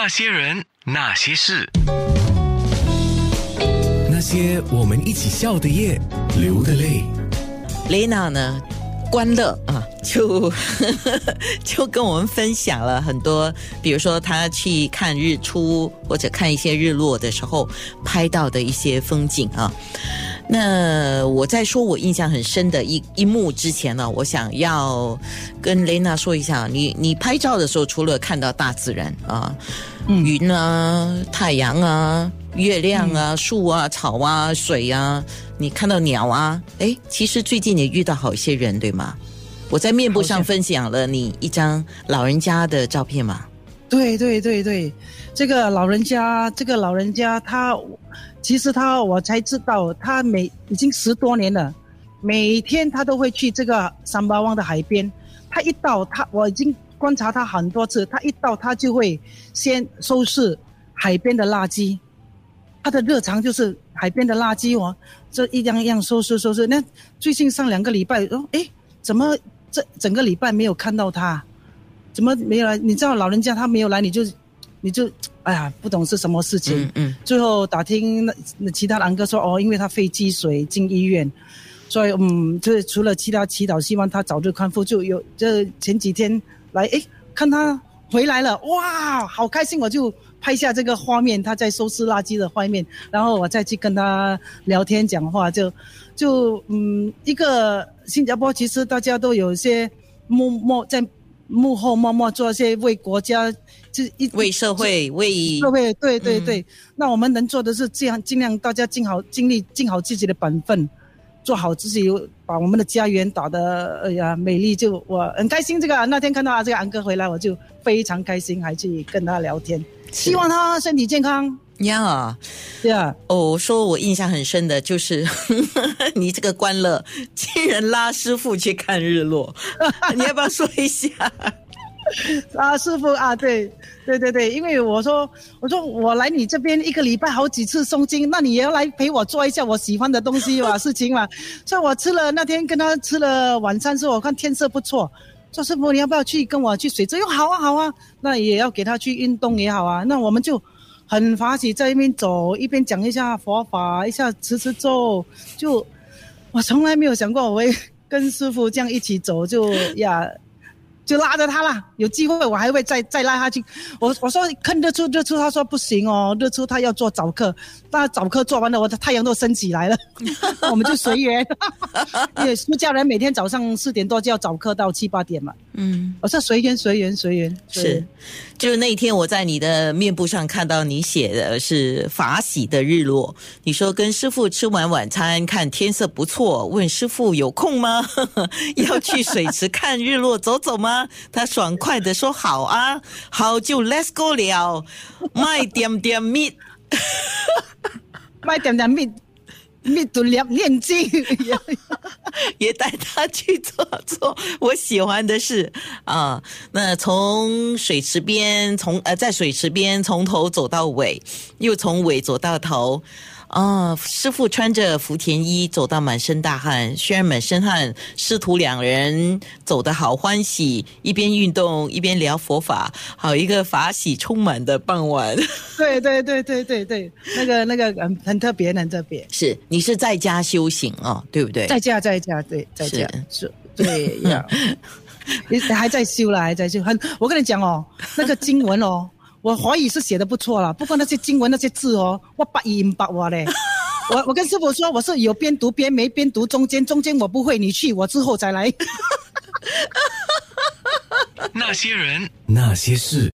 那些人，那些事，那些我们一起笑的夜，流的泪。雷娜呢，欢乐啊，就 就跟我们分享了很多，比如说他去看日出或者看一些日落的时候拍到的一些风景啊。那我在说我印象很深的一一幕之前呢，我想要跟雷娜说一下，你你拍照的时候，除了看到大自然啊，云啊、太阳啊、月亮啊、树啊、草啊、水啊，你看到鸟啊，哎，其实最近也遇到好一些人，对吗？我在面部上分享了你一张老人家的照片嘛。对对对对，这个老人家，这个老人家他。其实他，我才知道，他每已经十多年了，每天他都会去这个三八湾的海边。他一到，他我已经观察他很多次，他一到他就会先收拾海边的垃圾。他的日常就是海边的垃圾哦，这一样一样收拾收拾。那最近上两个礼拜，哦，哎，怎么这整个礼拜没有看到他？怎么没有来？你知道老人家他没有来，你就。你就哎呀，不懂是什么事情。嗯嗯。最后打听那那其他狼哥说，哦，因为他肺积水进医院，所以嗯，就是除了其他祈祷，希望他早日康复。就有这前几天来，哎，看他回来了，哇，好开心！我就拍下这个画面，他在收拾垃圾的画面，然后我再去跟他聊天讲话，就就嗯，一个新加坡其实大家都有一些默默在幕后默默做一些为国家。一为社会为社会对对对，那我们能做的是这样，尽量大家尽好尽力尽好自己的本分，做好自己，把我们的家园打得哎呀美丽。就我很开心，这个那天看到这个安哥回来，我就非常开心，还去跟他聊天，希望他身体健康。呀，对啊，哦，说我印象很深的就是 你这个欢乐，竟然拉师傅去看日落，你要不要说一下？啊，师傅啊，对，对对对，因为我说，我说我来你这边一个礼拜好几次诵经，那你也要来陪我做一下我喜欢的东西嘛，事情嘛。所以我吃了那天跟他吃了晚餐之后，我看天色不错，说师傅你要不要去跟我去水泽？哟，好啊好啊，那也要给他去运动也好啊。那我们就很欢喜在一边走，一边讲一下佛法，一下吃吃咒。就我从来没有想过我会跟师傅这样一起走，就呀。就拉着他啦，有机会我还会再再拉他去。我我说看日出日出，他说不行哦，日出他要做早课，那早课做完了，我的太阳都升起来了，我们就随缘。因为出家人每天早上四点多就要早课到七八点嘛。嗯，我说随缘随缘随缘。是，就是那一天我在你的面部上看到你写的是法喜的日落。你说跟师傅吃完晚餐，看天色不错，问师傅有空吗？要去水池看日落走走吗？他爽快的说：“好啊，好就 Let's go 了，卖点点蜜，卖点点蜜，蜜都念念经，也带他去做做我喜欢的事啊。那从水池边，从呃在水池边从头走到尾，又从尾走到头。”哦，师傅穿着福田衣走到满身大汗，虽然满身汗，师徒两人走得好欢喜，一边运动一边聊佛法，好一个法喜充满的傍晚。对对对对对对，那个那个很很特别，很特别。是你是在家修行哦，对不对？在家在家，对，在家是，对呀，你还在修了，还在修。很，我跟你讲哦，那个经文哦。我华语是写的不错了，不过那些经文那些字哦，我八音八 我嘞。我我跟师傅说，我是有边读边没边读中间，中间我不会，你去，我之后再来。那些人，那些事。